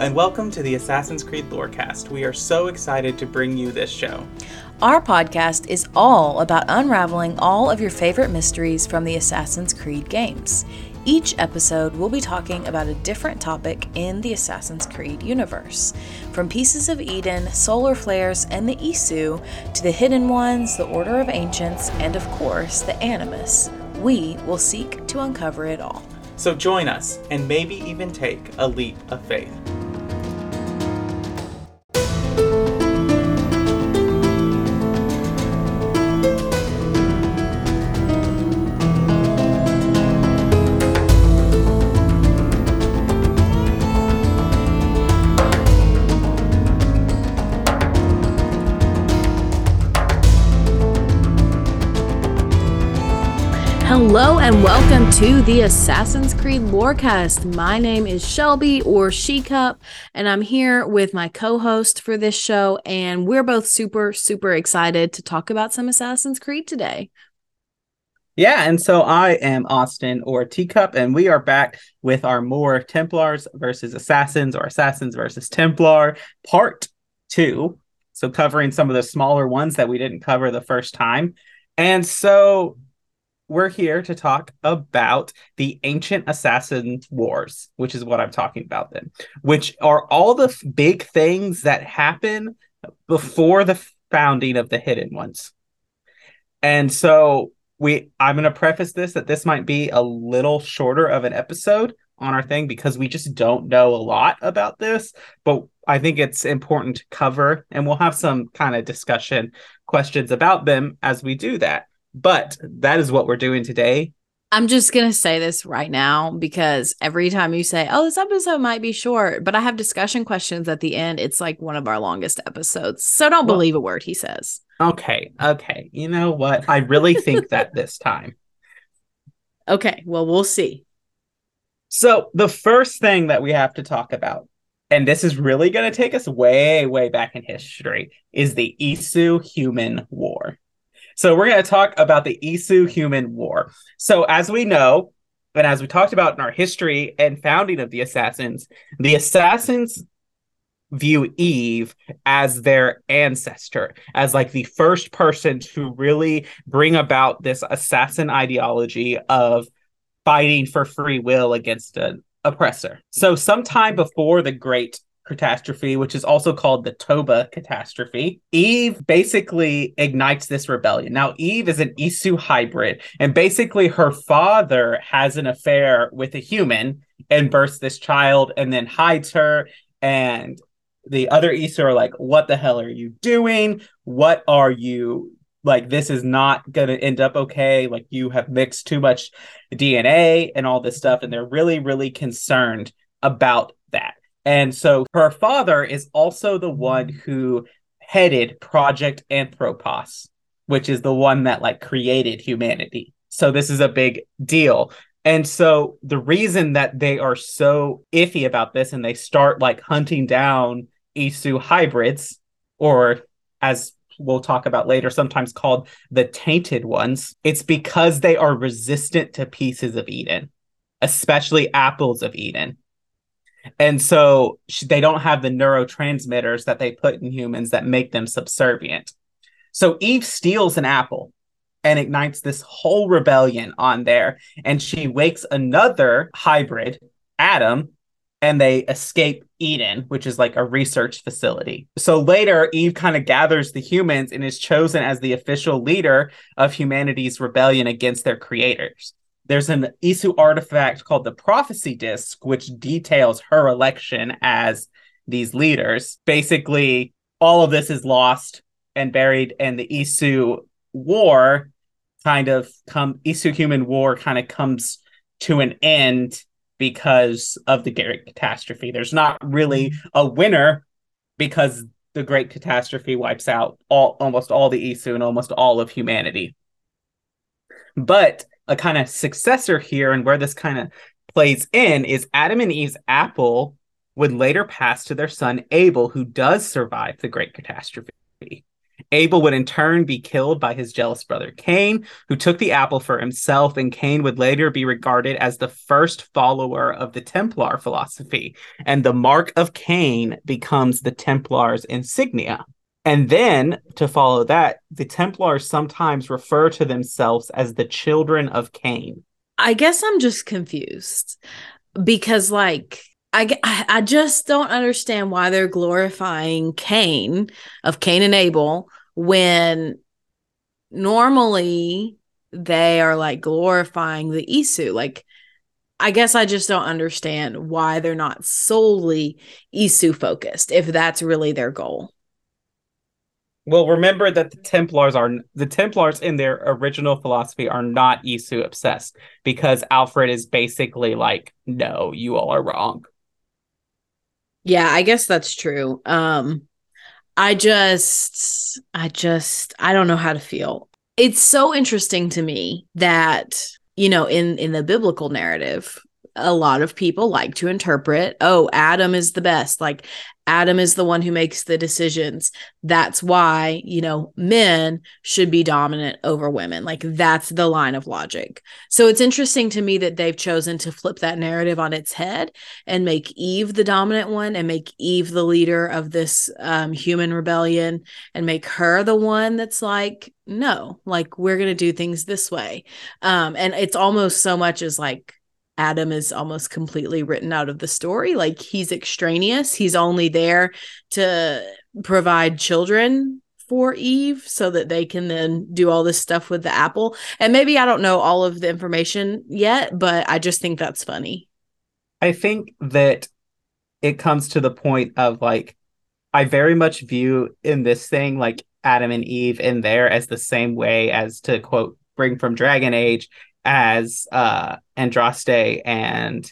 Hello, and welcome to the Assassin's Creed Lorecast. We are so excited to bring you this show. Our podcast is all about unraveling all of your favorite mysteries from the Assassin's Creed games. Each episode, we'll be talking about a different topic in the Assassin's Creed universe. From Pieces of Eden, Solar Flares, and the Isu, to the Hidden Ones, the Order of Ancients, and of course, the Animus, we will seek to uncover it all. So join us and maybe even take a leap of faith. Welcome to the Assassin's Creed Lorecast. My name is Shelby or She Cup, and I'm here with my co-host for this show, and we're both super, super excited to talk about some Assassin's Creed today. Yeah, and so I am Austin or Teacup, and we are back with our more Templars versus Assassins or Assassins versus Templar part two. So covering some of the smaller ones that we didn't cover the first time. And so we're here to talk about the ancient assassin wars, which is what I'm talking about then, which are all the f- big things that happen before the founding of the hidden ones. And so we I'm going to preface this that this might be a little shorter of an episode on our thing because we just don't know a lot about this, but I think it's important to cover and we'll have some kind of discussion questions about them as we do that. But that is what we're doing today. I'm just going to say this right now because every time you say, oh, this episode might be short, but I have discussion questions at the end, it's like one of our longest episodes. So don't well, believe a word he says. Okay. Okay. You know what? I really think that this time. Okay. Well, we'll see. So, the first thing that we have to talk about, and this is really going to take us way, way back in history, is the Isu human war. So we're going to talk about the Isu human war. So as we know, and as we talked about in our history and founding of the assassins, the assassins view Eve as their ancestor, as like the first person to really bring about this assassin ideology of fighting for free will against an oppressor. So sometime before the great catastrophe, which is also called the Toba catastrophe, Eve basically ignites this rebellion. Now, Eve is an Isu hybrid, and basically her father has an affair with a human and births this child and then hides her. And the other Isu are like, What the hell are you doing? What are you like? This is not going to end up okay. Like, you have mixed too much DNA and all this stuff. And they're really, really concerned about that. And so her father is also the one who headed Project Anthropos, which is the one that like created humanity. So this is a big deal. And so the reason that they are so iffy about this and they start like hunting down Isu hybrids, or as we'll talk about later, sometimes called the tainted ones, it's because they are resistant to pieces of Eden, especially apples of Eden. And so they don't have the neurotransmitters that they put in humans that make them subservient. So Eve steals an apple and ignites this whole rebellion on there. And she wakes another hybrid, Adam, and they escape Eden, which is like a research facility. So later, Eve kind of gathers the humans and is chosen as the official leader of humanity's rebellion against their creators there's an Isu artifact called the Prophecy Disc, which details her election as these leaders. Basically, all of this is lost and buried, and the Isu war kind of come Isu human war kind of comes to an end because of the great catastrophe. There's not really a winner because the great catastrophe wipes out all almost all the Isu and almost all of humanity. But a kind of successor here and where this kind of plays in is Adam and Eve's apple would later pass to their son Abel, who does survive the great catastrophe. Abel would in turn be killed by his jealous brother Cain, who took the apple for himself, and Cain would later be regarded as the first follower of the Templar philosophy. And the mark of Cain becomes the Templar's insignia. And then to follow that, the Templars sometimes refer to themselves as the children of Cain. I guess I'm just confused because, like, I, I just don't understand why they're glorifying Cain of Cain and Abel when normally they are like glorifying the Isu. Like, I guess I just don't understand why they're not solely Isu focused if that's really their goal. Well, remember that the Templars are the Templars in their original philosophy are not Isu obsessed because Alfred is basically like, no, you all are wrong. Yeah, I guess that's true. Um I just I just I don't know how to feel. It's so interesting to me that you know in in the biblical narrative a lot of people like to interpret, oh, Adam is the best. Like Adam is the one who makes the decisions. That's why, you know, men should be dominant over women. Like that's the line of logic. So it's interesting to me that they've chosen to flip that narrative on its head and make Eve the dominant one and make Eve the leader of this um, human rebellion and make her the one that's like, no, like we're going to do things this way. Um, and it's almost so much as like, Adam is almost completely written out of the story. Like he's extraneous. He's only there to provide children for Eve so that they can then do all this stuff with the apple. And maybe I don't know all of the information yet, but I just think that's funny. I think that it comes to the point of like, I very much view in this thing like Adam and Eve in there as the same way as to quote bring from Dragon Age as uh Andraste and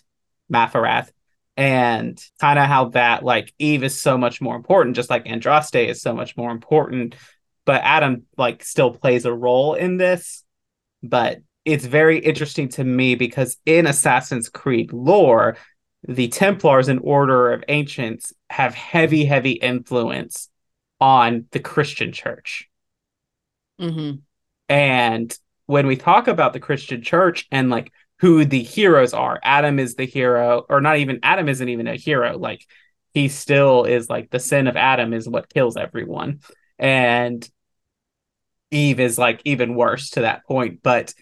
Maferath and kind of how that like Eve is so much more important just like Andraste is so much more important. But Adam like still plays a role in this. But it's very interesting to me because in Assassin's Creed lore the Templars and Order of Ancients have heavy heavy influence on the Christian church. Hmm and when we talk about the Christian church and like who the heroes are, Adam is the hero, or not even Adam isn't even a hero. Like he still is like the sin of Adam is what kills everyone. And Eve is like even worse to that point. But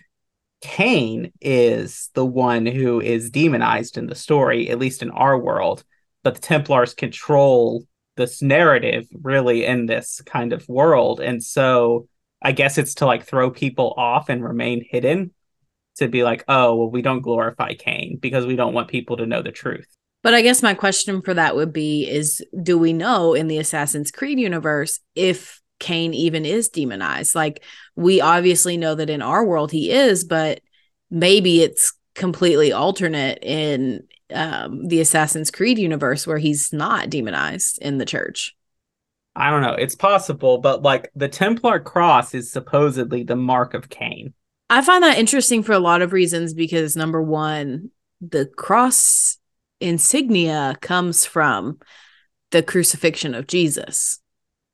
Cain is the one who is demonized in the story, at least in our world. But the Templars control this narrative really in this kind of world. And so I guess it's to like throw people off and remain hidden to be like, oh, well, we don't glorify Cain because we don't want people to know the truth. But I guess my question for that would be is do we know in the Assassin's Creed universe if Cain even is demonized? Like we obviously know that in our world he is, but maybe it's completely alternate in um, the Assassin's Creed universe where he's not demonized in the church. I don't know. It's possible, but like the Templar cross is supposedly the mark of Cain. I find that interesting for a lot of reasons because number one, the cross insignia comes from the crucifixion of Jesus.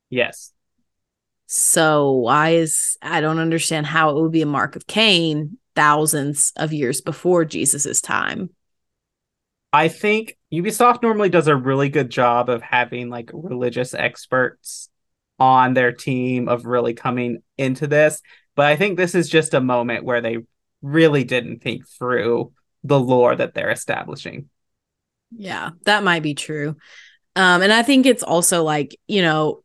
Yes. So why is I don't understand how it would be a mark of Cain thousands of years before Jesus's time. I think Ubisoft normally does a really good job of having like religious experts on their team of really coming into this. But I think this is just a moment where they really didn't think through the lore that they're establishing. Yeah, that might be true. Um, and I think it's also like, you know,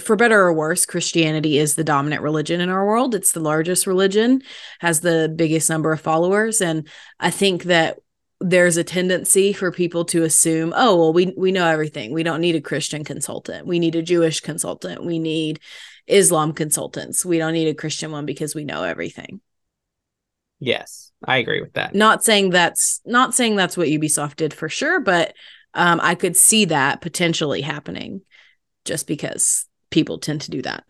for better or worse, Christianity is the dominant religion in our world. It's the largest religion, has the biggest number of followers. And I think that there's a tendency for people to assume, oh, well, we we know everything. We don't need a Christian consultant. We need a Jewish consultant. We need Islam consultants. We don't need a Christian one because we know everything. Yes, I agree with that. Not saying that's not saying that's what Ubisoft did for sure, but um, I could see that potentially happening just because people tend to do that.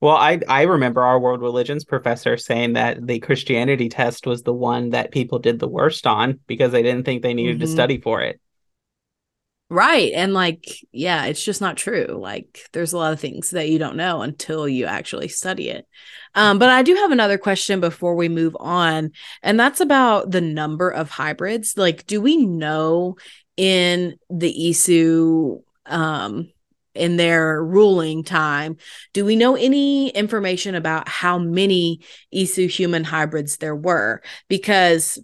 Well, I I remember our world religions professor saying that the Christianity test was the one that people did the worst on because they didn't think they needed mm-hmm. to study for it. Right. And like, yeah, it's just not true. Like, there's a lot of things that you don't know until you actually study it. Um, but I do have another question before we move on, and that's about the number of hybrids. Like, do we know in the Isu um in their ruling time, do we know any information about how many Isu human hybrids there were? Because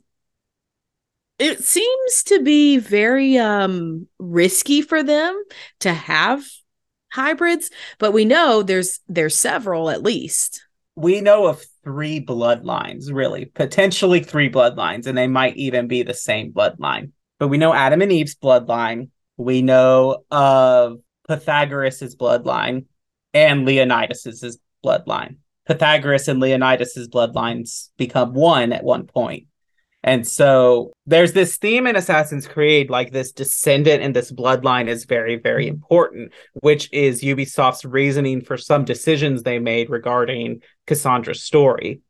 it seems to be very um risky for them to have hybrids but we know there's there's several at least. We know of three bloodlines really potentially three bloodlines and they might even be the same bloodline. But we know adam and eve's bloodline. We know of pythagoras's bloodline and leonidas's bloodline pythagoras and leonidas's bloodlines become one at one point and so there's this theme in Assassin's Creed, like this descendant and this bloodline is very, very important, which is Ubisoft's reasoning for some decisions they made regarding Cassandra's story.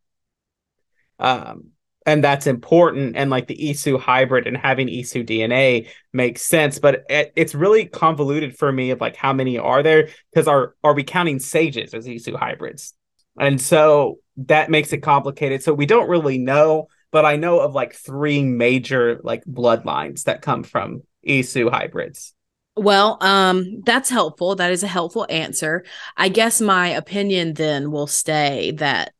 Um, and that's important. And like the Isu hybrid and having Isu DNA makes sense, but it, it's really convoluted for me of like how many are there? Because are are we counting sages as Isu hybrids? And so that makes it complicated. So we don't really know but I know of like three major like bloodlines that come from Isu hybrids. Well, um, that's helpful. That is a helpful answer. I guess my opinion then will stay that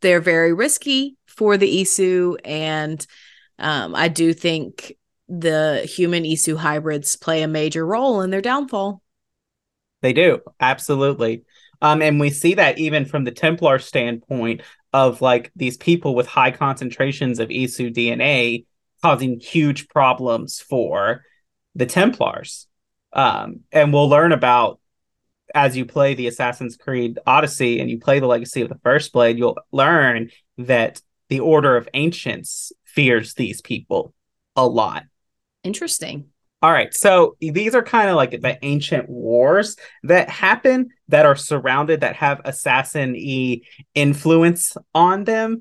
they're very risky for the Isu, and um, I do think the human Isu hybrids play a major role in their downfall. They do, absolutely. Um, and we see that even from the Templar standpoint of like these people with high concentrations of Isu DNA causing huge problems for the Templars. Um, and we'll learn about as you play the Assassin's Creed Odyssey and you play the Legacy of the First Blade, you'll learn that the Order of Ancients fears these people a lot. Interesting. All right, so these are kind of like the ancient wars that happen that are surrounded that have assassin e influence on them,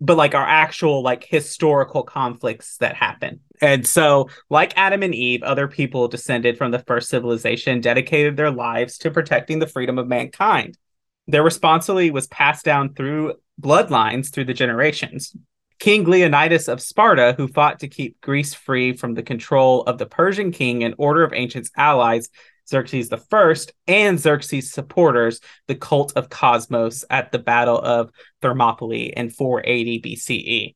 but like are actual like historical conflicts that happen. And so, like Adam and Eve, other people descended from the first civilization dedicated their lives to protecting the freedom of mankind. Their responsibility was passed down through bloodlines through the generations. King Leonidas of Sparta, who fought to keep Greece free from the control of the Persian king and Order of ancient allies, Xerxes I, and Xerxes' supporters, the cult of Kosmos, at the Battle of Thermopylae in 480 BCE.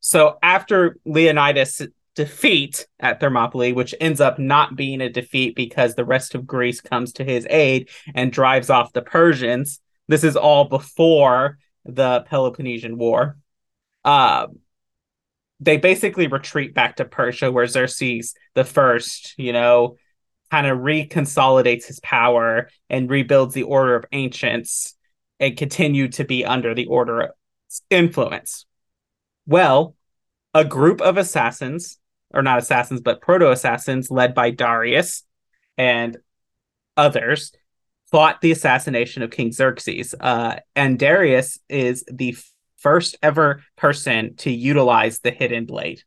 So after Leonidas' defeat at Thermopylae, which ends up not being a defeat because the rest of Greece comes to his aid and drives off the Persians, this is all before the Peloponnesian War um, they basically retreat back to Persia, where Xerxes the first, you know, kind of reconsolidates his power and rebuilds the order of ancients and continue to be under the order of influence. Well, a group of assassins, or not assassins, but proto assassins led by Darius and others, fought the assassination of King Xerxes. Uh, and Darius is the first ever person to utilize the hidden blade.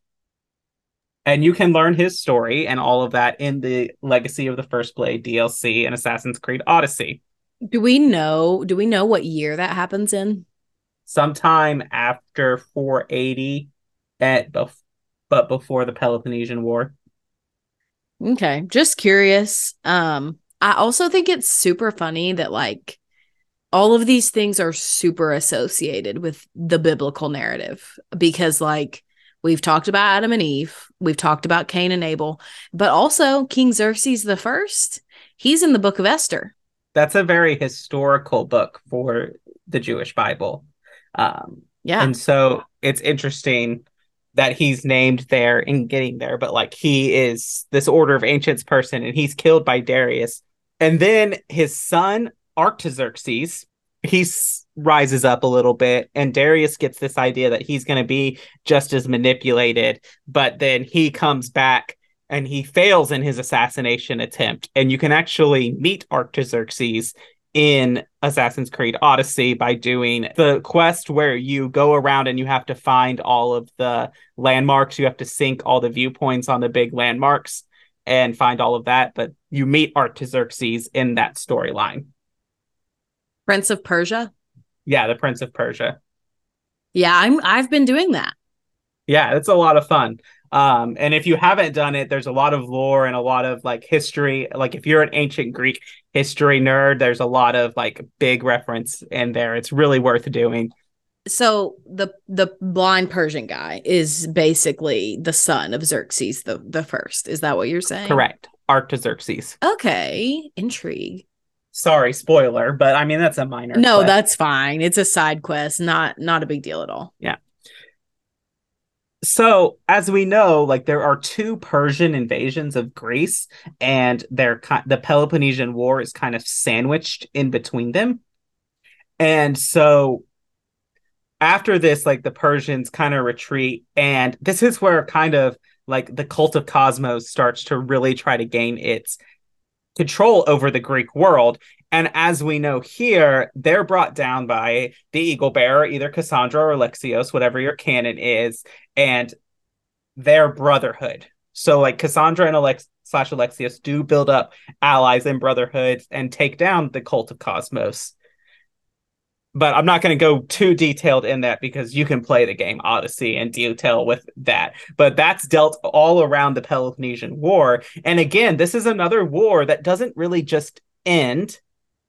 And you can learn his story and all of that in the Legacy of the First Blade DLC and Assassin's Creed Odyssey. Do we know do we know what year that happens in? Sometime after 480 at bef- but before the Peloponnesian War. Okay, just curious. Um I also think it's super funny that like all of these things are super associated with the biblical narrative because like we've talked about Adam and Eve, we've talked about Cain and Abel, but also King Xerxes the first, he's in the book of Esther. That's a very historical book for the Jewish Bible. Um, yeah. And so it's interesting that he's named there and getting there, but like he is this order of ancients person and he's killed by Darius. And then his son Artaxerxes, he rises up a little bit, and Darius gets this idea that he's going to be just as manipulated, but then he comes back and he fails in his assassination attempt. And you can actually meet Artaxerxes in Assassin's Creed Odyssey by doing the quest where you go around and you have to find all of the landmarks. You have to sync all the viewpoints on the big landmarks. and find all of that. But you meet Artaxerxes in that storyline. Prince of Persia. Yeah, the Prince of Persia. Yeah, I'm. I've been doing that. Yeah, it's a lot of fun. Um, and if you haven't done it, there's a lot of lore and a lot of like history. Like if you're an ancient Greek history nerd, there's a lot of like big reference in there. It's really worth doing. So the the blind Persian guy is basically the son of Xerxes the the first. Is that what you're saying? Correct. Artaxerxes. Okay, intrigue. Sorry, spoiler, but I mean that's a minor. No, quest. that's fine. It's a side quest, not not a big deal at all. Yeah. So, as we know, like there are two Persian invasions of Greece, and they're the Peloponnesian War is kind of sandwiched in between them. And so, after this, like the Persians kind of retreat, and this is where kind of like the cult of Kosmos starts to really try to gain its control over the Greek world. And as we know here, they're brought down by the Eagle Bearer, either Cassandra or Alexios, whatever your canon is, and their brotherhood. So, like Cassandra and Alex slash Alexios do build up allies and brotherhoods and take down the cult of Kosmos. But I'm not going to go too detailed in that because you can play the game Odyssey in detail with that. But that's dealt all around the Peloponnesian War. And again, this is another war that doesn't really just end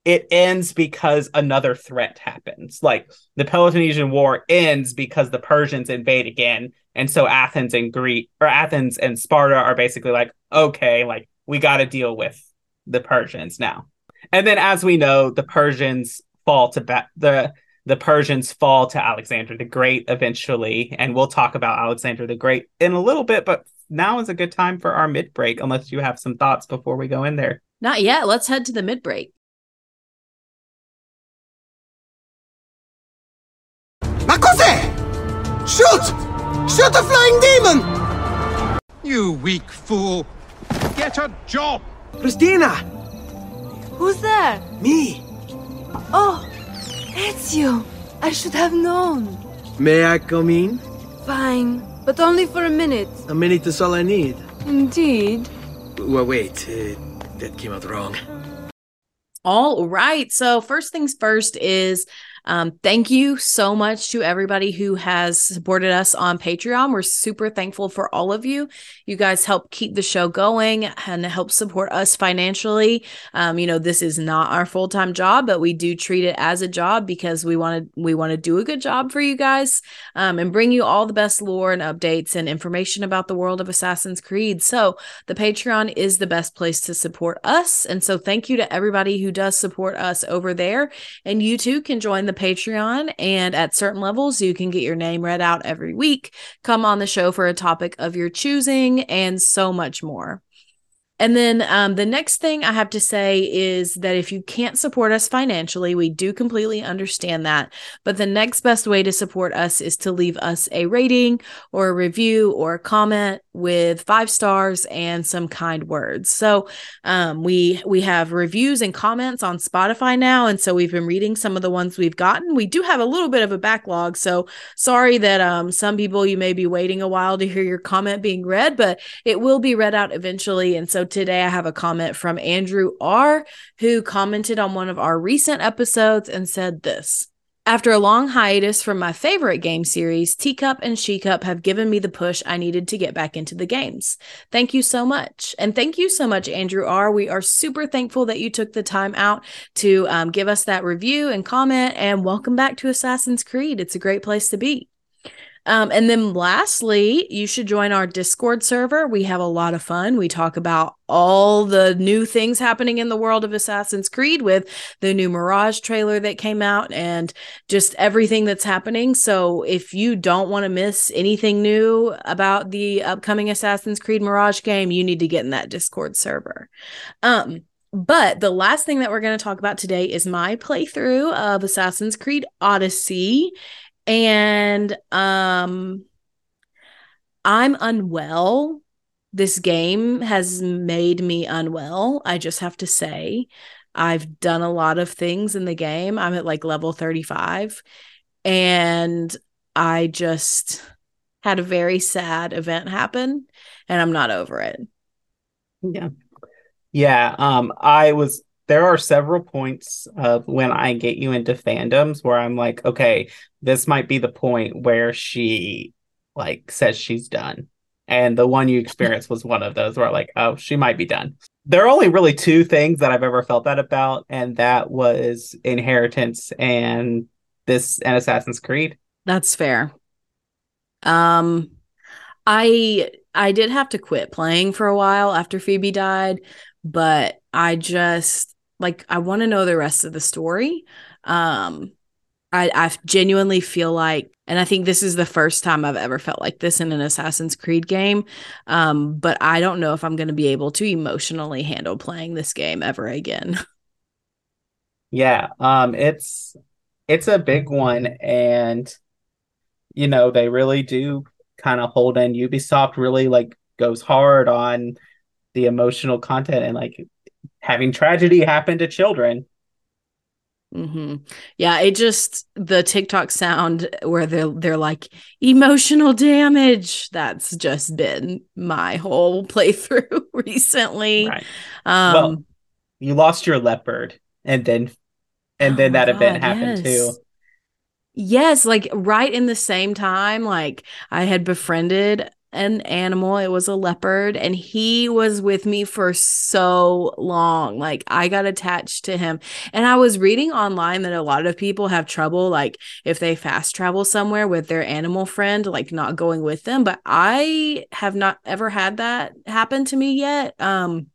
it ends because another threat happens. Like the Peloponnesian War ends because the Persians invade again, and so Athens and Greece or Athens and Sparta are basically like, okay, like we got to deal with the Persians now. And then, as we know, the Persians fall to ba- the the Persians fall to Alexander the Great eventually, and we'll talk about Alexander the Great in a little bit. But now is a good time for our mid break, unless you have some thoughts before we go in there. Not yet. Let's head to the mid break. Ma cos'è? Shoot! Shoot a flying demon! You weak fool! Get a job! Cristina! Who's there? Me! Oh, it's you. I should have known. May I come in? Fine, but only for a minute. A minute is all I need. Indeed. Well, wait, uh, that came out wrong. All right. So, first things first is um, thank you so much to everybody who has supported us on Patreon. We're super thankful for all of you. You guys help keep the show going and help support us financially. Um, you know, this is not our full time job, but we do treat it as a job because we want to we want to do a good job for you guys um, and bring you all the best lore and updates and information about the world of Assassin's Creed. So the Patreon is the best place to support us, and so thank you to everybody who does support us over there. And you too can join the Patreon. And at certain levels, you can get your name read out every week, come on the show for a topic of your choosing, and so much more. And then um, the next thing I have to say is that if you can't support us financially, we do completely understand that. But the next best way to support us is to leave us a rating or a review or a comment with five stars and some kind words. So um, we we have reviews and comments on Spotify now, and so we've been reading some of the ones we've gotten. We do have a little bit of a backlog, so sorry that um, some people you may be waiting a while to hear your comment being read, but it will be read out eventually. And so today I have a comment from Andrew R, who commented on one of our recent episodes and said this. After a long hiatus from my favorite game series, Teacup and She Cup have given me the push I needed to get back into the games. Thank you so much. And thank you so much, Andrew R. We are super thankful that you took the time out to um, give us that review and comment. And welcome back to Assassin's Creed. It's a great place to be. Um, and then lastly, you should join our Discord server. We have a lot of fun. We talk about all the new things happening in the world of Assassin's Creed with the new Mirage trailer that came out and just everything that's happening. So if you don't want to miss anything new about the upcoming Assassin's Creed Mirage game, you need to get in that Discord server. Um, but the last thing that we're going to talk about today is my playthrough of Assassin's Creed Odyssey and um I'm unwell. This game has made me unwell. I just have to say. I've done a lot of things in the game. I'm at like level 35 and I just had a very sad event happen and I'm not over it. Yeah. Yeah. Um, I was there are several points of when I get you into fandoms where I'm like, okay, this might be the point where she like says she's done. And the one you experienced was one of those where like, oh, she might be done. There are only really two things that I've ever felt that about, and that was inheritance and this and Assassin's Creed. That's fair. Um I I did have to quit playing for a while after Phoebe died, but I just like I want to know the rest of the story. Um I I genuinely feel like and I think this is the first time I've ever felt like this in an Assassin's Creed game. Um but I don't know if I'm going to be able to emotionally handle playing this game ever again. Yeah, um it's it's a big one and you know, they really do kind of hold in Ubisoft really like goes hard on the emotional content and like having tragedy happen to children. Mm-hmm. Yeah, it just the TikTok sound where they're they're like emotional damage. That's just been my whole playthrough recently. Right. Um, well, you lost your leopard, and then and then Oh that my event happened yes. too. Yes, like right in the same time, like I had befriended an animal. It was a leopard, and he was with me for so long. Like I got attached to him. And I was reading online that a lot of people have trouble, like if they fast travel somewhere with their animal friend, like not going with them. But I have not ever had that happen to me yet. Um,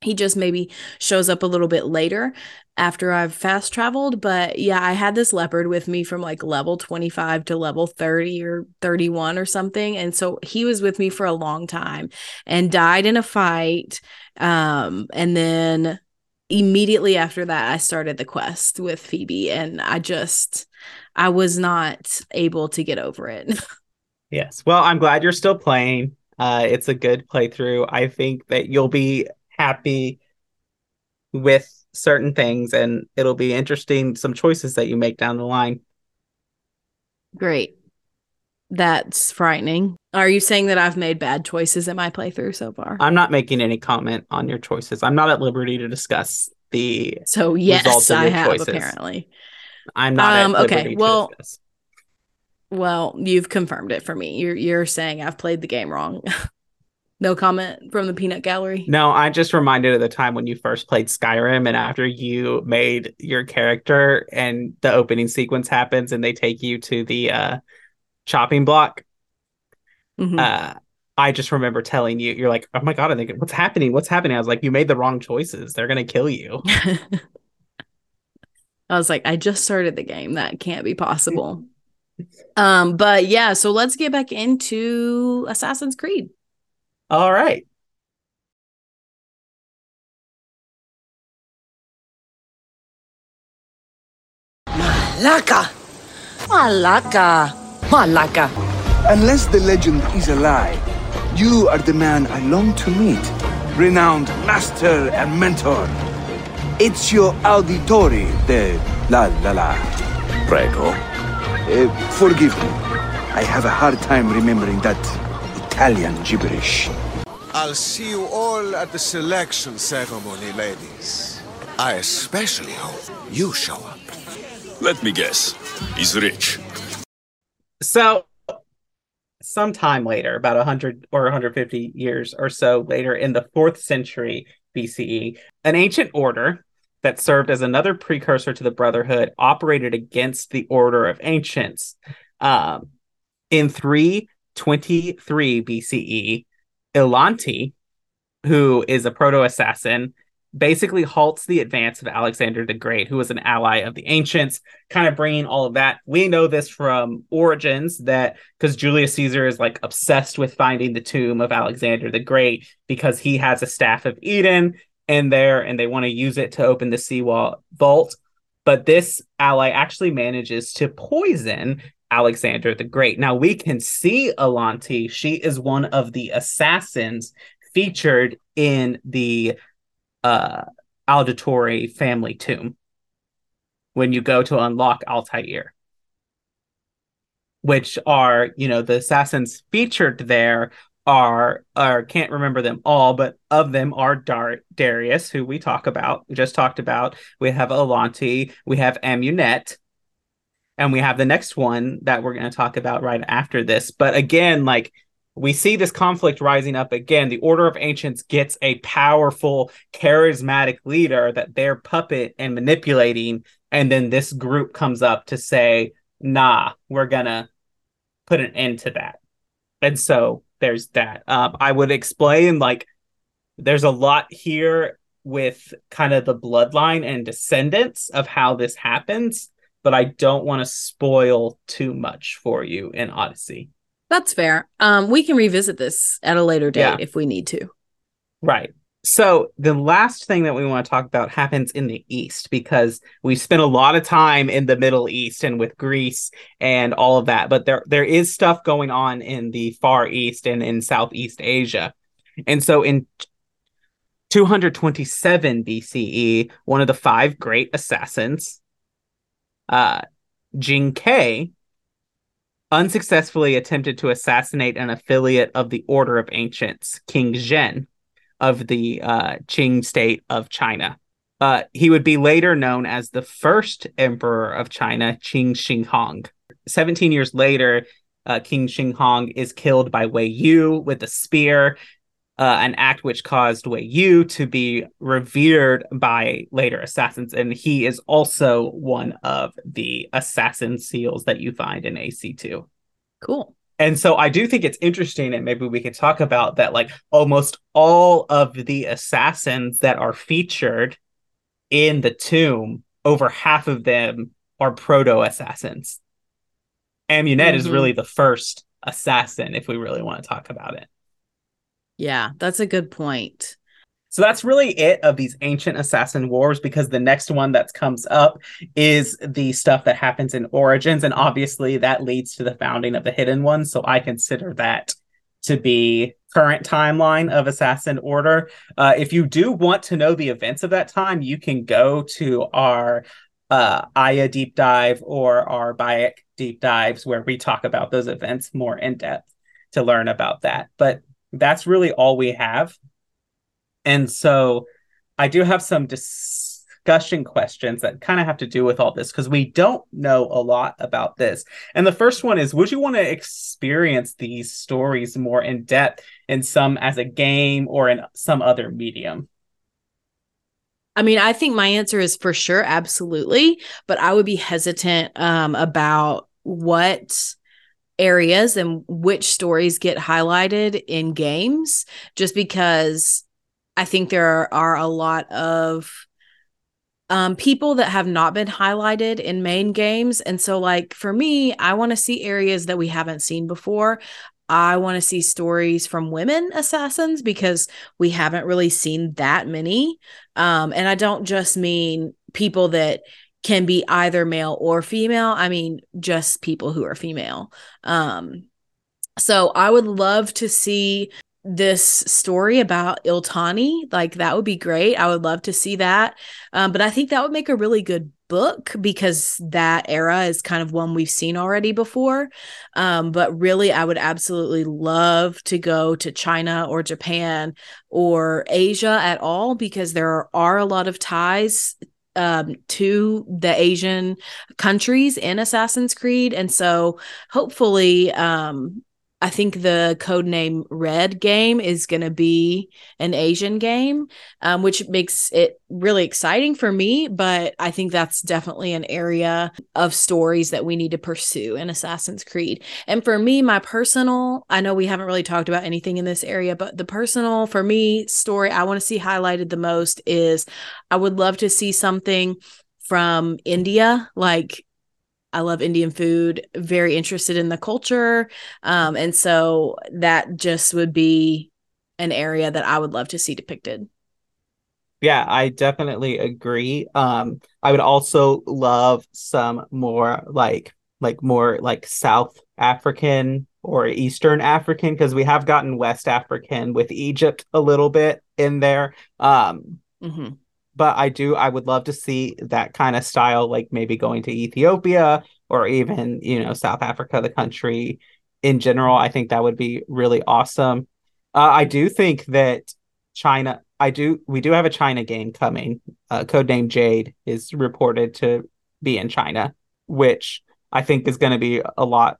he just maybe shows up a little bit later after I've fast traveled. But yeah, I had this leopard with me from like level 25 to level 30 or 31 or something. And so he was with me for a long time and died in a fight. Um, and then immediately after that, I started the quest with Phoebe, and I just, I was not able to get over it. Yes. Well, I'm glad you're still playing. Uh, it's a good playthrough. I think that you'll be happy with certain things, and it'll be interesting some choices that you make down the line. Great. That's frightening. Are you saying that I've made bad choices in my playthrough so far? I'm not making any comment on your choices. I'm not at liberty to discuss the. so yes, I have choices. apparently. I'm not Um, at okay, well- discuss. Well, you've confirmed it for me. You're you're saying I've played the game wrong. no comment from the peanut gallery. No, I just reminded of the time when you first played Skyrim, and after you made your character, and the opening sequence happens, and they take you to the uh, chopping block. Mhm. uh I just remember telling you, you're like, oh my god, I think what's happening? What's happening? I was like, you made the wrong choices. They're gonna kill you. I was like, I just started the game. That can't be possible. um, but yeah, so let's get back into Assassin's Creed. All right. Malaka! Malaka! Malaka! Unless the legend is a lie, you are the man I long to meet. Renowned master and mentor. Ezio Auditore de La La La. Prego. Uh, forgive me. I have a hard time remembering that Italian gibberish. I'll see you all at the selection ceremony, ladies. I especially hope you show up. Let me guess. He's rich. So, sometime later, about 100 or 150 years or so later, in the fourth century BCE, an ancient order that served as another precursor to the Brotherhood operated against the Order of Ancients. Um, in 323 BCE, Ilanti, who is a proto assassin, basically halts the advance of Alexander the Great, who was an ally of the ancients, kind of bringing all of that. We know this from Origins that because Julius Caesar is like obsessed with finding the tomb of Alexander the Great because he has a staff of Eden in there and they want to use it to open the Siwa vault. But this ally actually manages to poison Alexander the Great. Now we can see Alanti. She is one of the assassins featured in the uh Auditore family tomb when you go to unlock Altair. Which are, you know, the assassins featured there are or can't remember them all, but of them are Dar- Darius, who we talk about, we just talked about. We have Alonti, we have Amunet, and we have the next one that we're going to talk about right after this. But again, like we see this conflict rising up again. The Order of Ancients gets a powerful, charismatic leader that they're puppet and manipulating, and then this group comes up to say, "Nah, we're gonna put an end to that." And so there's that. Um, I would explain like there's a lot here with kind of the bloodline and descendants of how this happens, but I don't want to spoil too much for you in Odyssey. That's fair. Um, we can revisit this at a later date Yeah. if we need to. Right. So the last thing that we want to talk about happens in the East because we spent a lot of time in the Middle East and with Greece and all of that, but there there is stuff going on in the Far East and in Southeast Asia. And so in 227 BCE, one of the five great assassins, uh, Jing Kai, unsuccessfully attempted to assassinate an affiliate of the Order of Ancients, King Zhen of the uh, Qin state of China. Uh, he would be later known as the first emperor of China, Qin Shi Huang. 17 years later, uh, King Shi Huang is killed by Wei Yu with a spear, uh, an act which caused Wei Yu to be revered by later assassins. And he is also one of the assassin seals that you find in AC2. Cool. And so I do think it's interesting, and maybe we could talk about that. Like almost all of the assassins that are featured in the tomb, over half of them are proto assassins. Amunet is Mhm. really the first assassin, if we really want to talk about it. Yeah, that's a good point. So that's really it of these ancient assassin wars because the next one that comes up is the stuff that happens in Origins. And obviously that leads to the founding of the Hidden One. So I consider that to be current timeline of Assassin Order. Uh, if you do want to know the events of that time, you can go to our uh, Aya deep dive or our Bayek deep dives where we talk about those events more in depth to learn about that. But that's really all we have. And so I do have some discussion questions that kind of have to do with all this because we don't know a lot about this. And the first one is Would you want to experience these stories more in depth in some as a game or in some other medium? I mean, I think my answer is for sure, absolutely. But I would be hesitant um, about what areas and which stories get highlighted in games, just because I think there are a lot of um, people that have not been highlighted in main games. And so, like, for me, I want to see areas that we haven't seen before. I want to see stories from women assassins because we haven't really seen that many. Um, and I don't just mean people that can be either male or female. I mean just people who are female. Um, so I would love to see this story about Iltani. Like that would be great. I would love to see that. Um, but I think that would make a really good book because that era is kind of one we've seen already before. Um, but really, I would absolutely love to go to China or Japan or Asia at all because there are a lot of ties um, to the Asian countries in Assassin's Creed. And so hopefully, um, I think the code name Red game is going to be an Asian game, um, which makes it really exciting for me. But I think that's definitely an area of stories that we need to pursue in Assassin's Creed. And for me, my personal, I know we haven't really talked about anything in this area, but the personal, for me, story I want to see highlighted the most is I would love to see something from India, like I love Indian food, very interested in the culture. Um, and so that just would be an area that I would love to see depicted. Yeah, I definitely agree. Um, I would also love some more like like more like South African or Eastern African because we have gotten West African with Egypt a little bit in there. Um, mm-hmm. But I do I would love to see that kind of style, like maybe going to Ethiopia or even you know South Africa, the country in general. I think that would be really awesome. Uh, I do think that China. I do. We do have a China game coming. Uh, codename Jade is reported to be in China, which I think is going to be a lot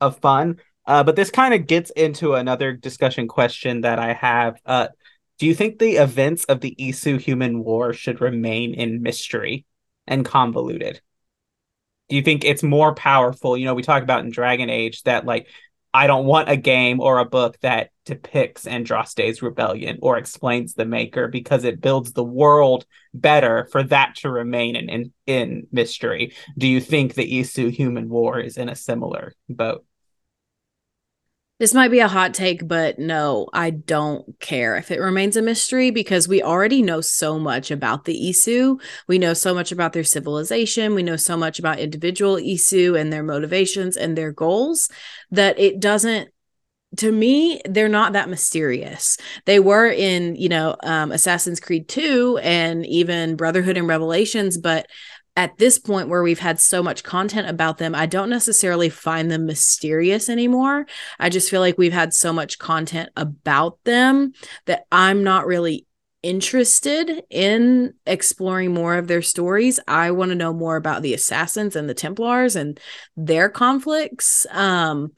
of fun. Uh, but this kind of gets into another discussion question that I have. Uh, do you think the events of the Isu human war should remain in mystery and convoluted? Do you think it's more powerful? You know, we talk about in Dragon Age that like I don't want a game or a book that depicts Andraste's rebellion or explains the maker because it builds the world better for that to remain in, in, in mystery. Do you think the Isu human war is in a similar boat? This might be a hot take, but no, I don't care if it remains a mystery because we already know so much about the Isu. We know so much about their civilization. We know so much about individual Isu and their motivations and their goals that it doesn't to me they're not that mysterious they were in you know um, assassin's creed 2 and even brotherhood and revelations but at this point where we've had so much content about them, I don't necessarily find them mysterious anymore. I just feel like we've had so much content about them that I'm not really interested in exploring more of their stories. I want to know more about the assassins and the Templars and their conflicts. Um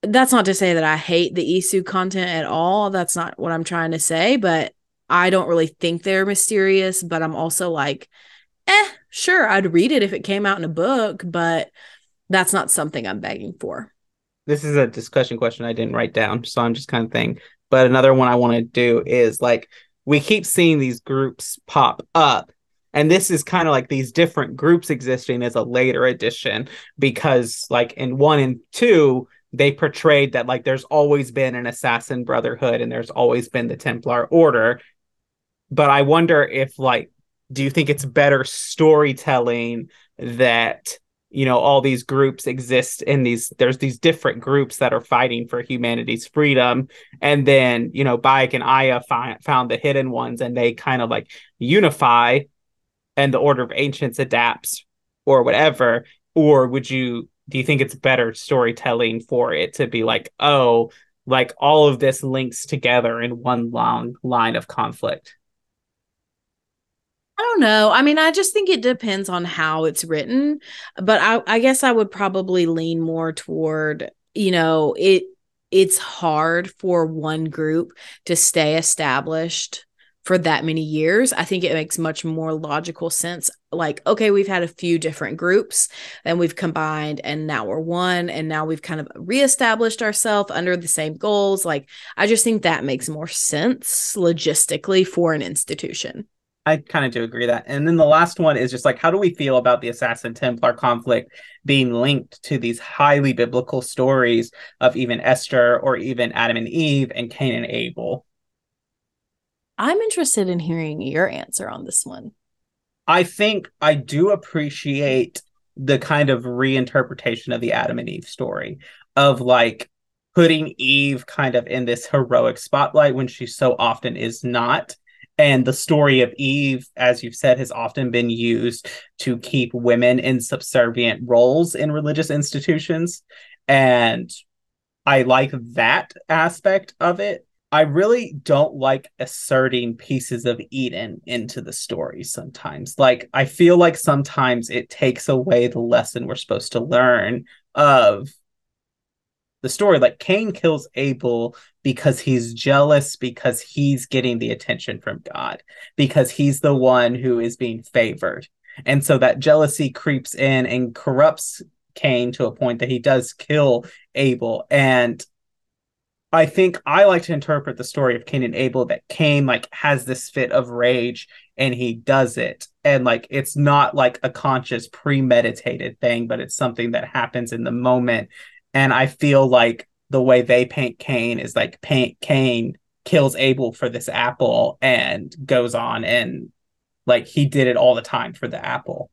that's not to say that I hate the Isu content at all. That's not what I'm trying to say, but I don't really think they're mysterious, but I'm also like eh, sure, I'd read it if it came out in a book, but that's not something I'm begging for. This is a discussion question I didn't write down, so I'm just kind of thing. But another one I want to do is like we keep seeing these groups pop up and this is kind of like these different groups existing as a later edition because like in one and two they portrayed that like there's always been an assassin brotherhood and there's always been the templar order but i wonder if like do you think it's better storytelling that you know all these groups exist in these there's these different groups that are fighting for humanity's freedom and then you know Bayek and Aya fi- found the hidden ones and they kind of like unify and the order of ancients adapts or whatever? Or would you do you think it's better storytelling for it to be like oh like all of this links together in one long line of conflict I don't know. I mean, I just think it depends on how it's written, but I, I guess I would probably lean more toward, you know, it it's hard for one group to stay established for that many years. I think it makes much more logical sense. Like, okay, we've had a few different groups and we've combined and now we're one and now we've kind of reestablished ourselves under the same goals. Like, I just think that makes more sense logistically for an institution. I kind of do agree that. And then the last one is just like, how do we feel about the Assassin Templar conflict being linked to these highly biblical stories of even Esther or even Adam and Eve and Cain and Abel? I'm interested in hearing your answer on this one. I think I do appreciate the kind of reinterpretation of the Adam and Eve story of like putting Eve kind of in this heroic spotlight when she so often is not and the story of Eve, as you've said, has often been used to keep women in subservient roles in religious institutions. And I like that aspect of it. I really don't like asserting pieces of Eden into the story sometimes. Like, I feel like sometimes it takes away the lesson we're supposed to learn of the story. Like, Cain kills Abel because he's jealous because he's getting the attention from God, because he's the one who is being favored. And so that jealousy creeps in and corrupts Cain to a point that he does kill Abel. And I think I like to interpret the story of Cain and Abel that Cain like has this fit of rage and he does it. And like it's not like a conscious premeditated thing, but it's something that happens in the moment. And I feel like the way they paint Cain is like paint Cain kills Abel for this apple and goes on and like he did it all the time for the apple.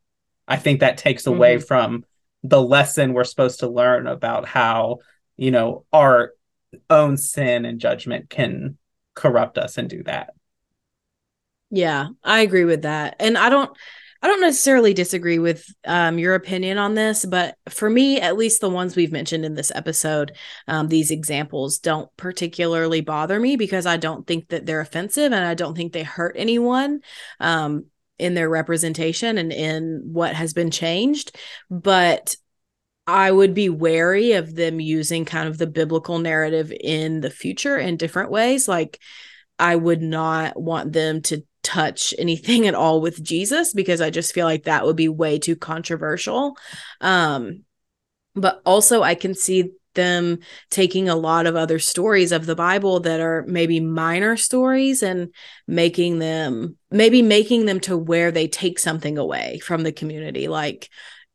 I think that takes mm-hmm. away from the lesson we're supposed to learn about how, you know, our own sin and judgment can corrupt us and do that. Yeah, I agree with that. And I don't I don't necessarily disagree with um, your opinion on this, but for me, at least the ones we've mentioned in this episode, um, these examples don't particularly bother me because I don't think that they're offensive and I don't think they hurt anyone um, in their representation and in what has been changed. But I would be wary of them using kind of the biblical narrative in the future in different ways. Like, I would not want them to touch anything at all with Jesus because I just feel like that would be way too controversial. Um, but also, I can see them taking a lot of other stories of the Bible that are maybe minor stories and making them maybe making them to where they take something away from the community like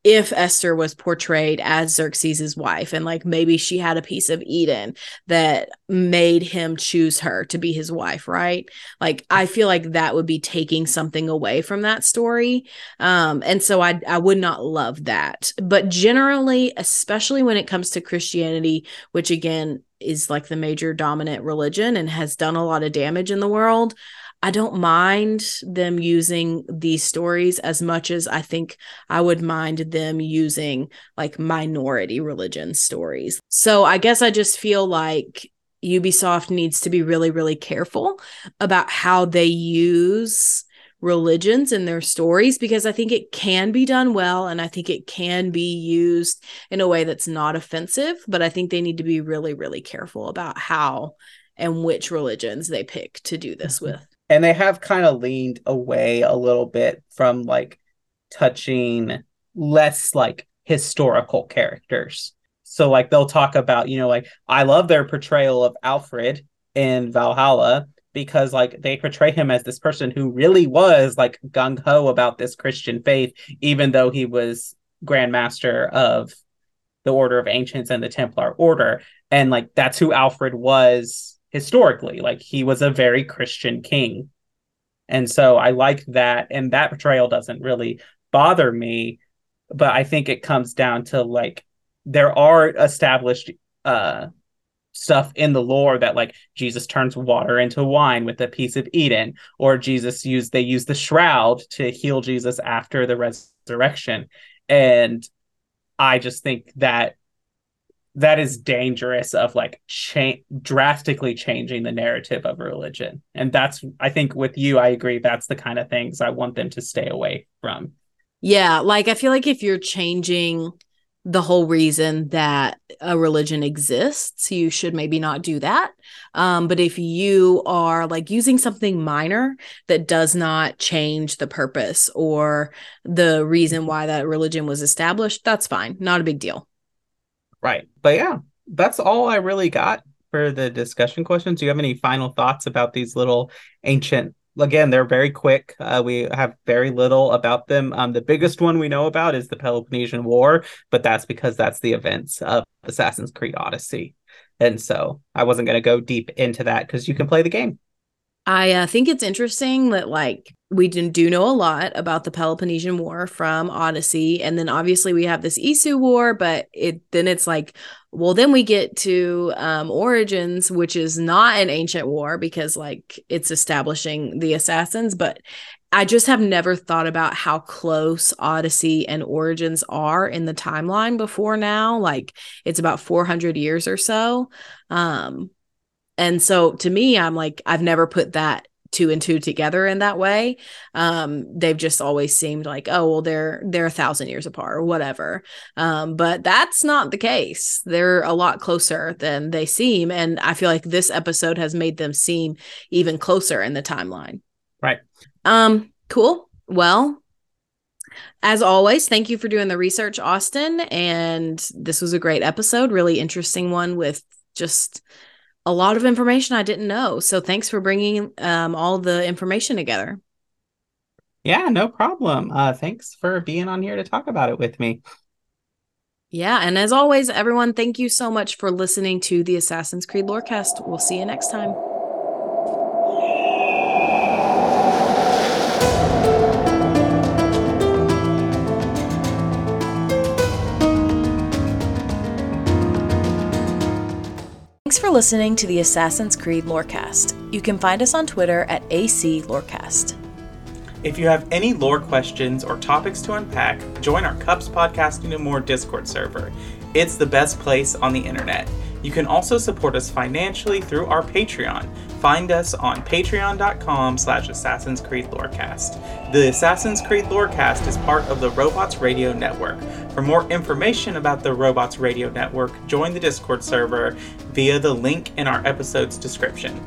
if Esther was portrayed as Xerxes' wife and like maybe she had a piece of Eden that made him choose her to be his wife, right? Like I feel like that would be taking something away from that story. Um and so I I would not love that. But generally, especially when it comes to Christianity, which again is like the major dominant religion and has done a lot of damage in the world, I don't mind them using these stories as much as I think I would mind them using like minority religion stories. So I guess I just feel like Ubisoft needs to be really, really careful about how they use religions in their stories because I think it can be done well and I think it can be used in a way that's not offensive, but I think they need to be really, really careful about how and which religions they pick to do this mm-hmm. with and they have kind of leaned away a little bit from like touching less like historical characters. So like they'll talk about you know like i love their portrayal of alfred in valhalla because like they portray him as this person who really was like gung-ho about this christian faith even though he was grandmaster of the order of ancients and the templar order. And like that's who alfred was historically. Like he was a very Christian king. And so I like that. And that portrayal doesn't really bother me. But I think it comes down to like there are established uh stuff in the lore that like Jesus turns water into wine with a piece of Eden, or Jesus used they use the shroud to heal Jesus after the resurrection. And I just think that that is dangerous of like cha- drastically changing the narrative of religion. And that's i think with you i agree that's the kind of things i want them to stay away from. Yeah like i feel like if you're changing the whole reason that a religion exists you should maybe not do that. Um, but if you are like using something minor that does not change the purpose or the reason why that religion was established that's fine not a big deal Right. But yeah, that's all I really got for the discussion questions. Do you have any final thoughts about these little ancient? Again, they're very quick. Uh, we have very little about them. Um, the biggest one we know about is the Peloponnesian War, but that's because that's the events of Assassin's Creed Odyssey. And so I wasn't going to go deep into that because you can play the game. I uh, think it's interesting that like we do know a lot about the Peloponnesian War from Odyssey, and then obviously we have this Isu War, but it then it's like, well, then we get to um, Origins, which is not an ancient war because like it's establishing the assassins, but I just have never thought about how close Odyssey and Origins are in the timeline before now. Like it's about 400 years or so. Um, and so to me, I'm like, I've never put that two and two together in that way. Um, they've just always seemed like, oh, well, they're they're a thousand years apart or whatever. Um, but that's not the case. They're a lot closer than they seem. And I feel like this episode has made them seem even closer in the timeline. Right. Um, cool. Well, as always, thank you for doing the research, Austin. And this was a great episode, really interesting one with just a lot of information I didn't know. So thanks for bringing um, all the information together. Yeah, no problem. Uh, thanks for being on here to talk about it with me. Yeah, and as always, everyone, thank you so much for listening to the Assassin's Creed Lorecast. We'll see you next time. Thanks for listening to the Assassin's Creed Lorecast. You can find us on Twitter at AC Lorecast. If you have any lore questions or topics to unpack, join our Cups Podcasting and More Discord server. It's the best place on the internet. You can also support us financially through our Patreon. Find us on patreon.com slash Assassin's Creed Lorecast. The Assassin's Creed Lorecast is part of the Robots Radio Network. For more information about the Robots Radio Network, join the Discord server via the link in our episode's description.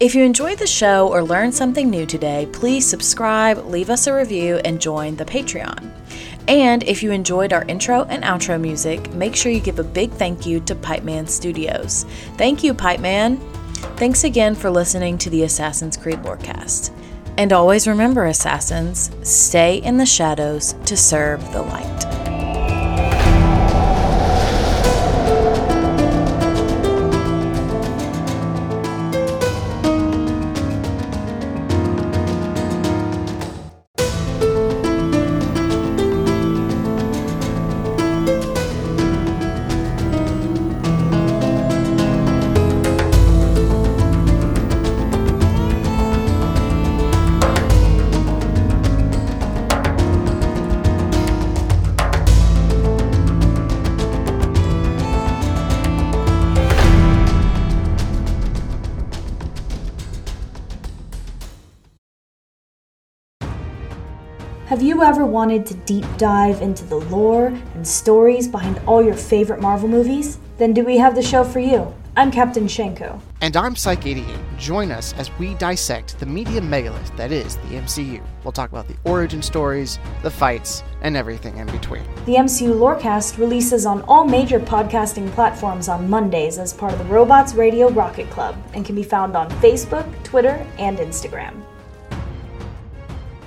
If you enjoyed the show or learned something new today, please subscribe, leave us a review, and join the Patreon. And if you enjoyed our intro and outro music, make sure you give a big thank you to Pipeman Studios. Thank you, Pipeman! Thanks again for listening to the Assassin's Creed Lorecast. And always remember, Assassins, stay in the shadows to serve the light. Wanted to deep dive into the lore and stories behind all your favorite Marvel movies? Then do we have the show for you? I'm Captain Shenko. And I'm Psych88. Join us as we dissect the media megalith that is the MCU. We'll talk about the origin stories, the fights, and everything in between. The MCU Lorecast releases on all major podcasting platforms on Mondays as part of the Robots Radio Rocket Club and can be found on Facebook, Twitter, and Instagram.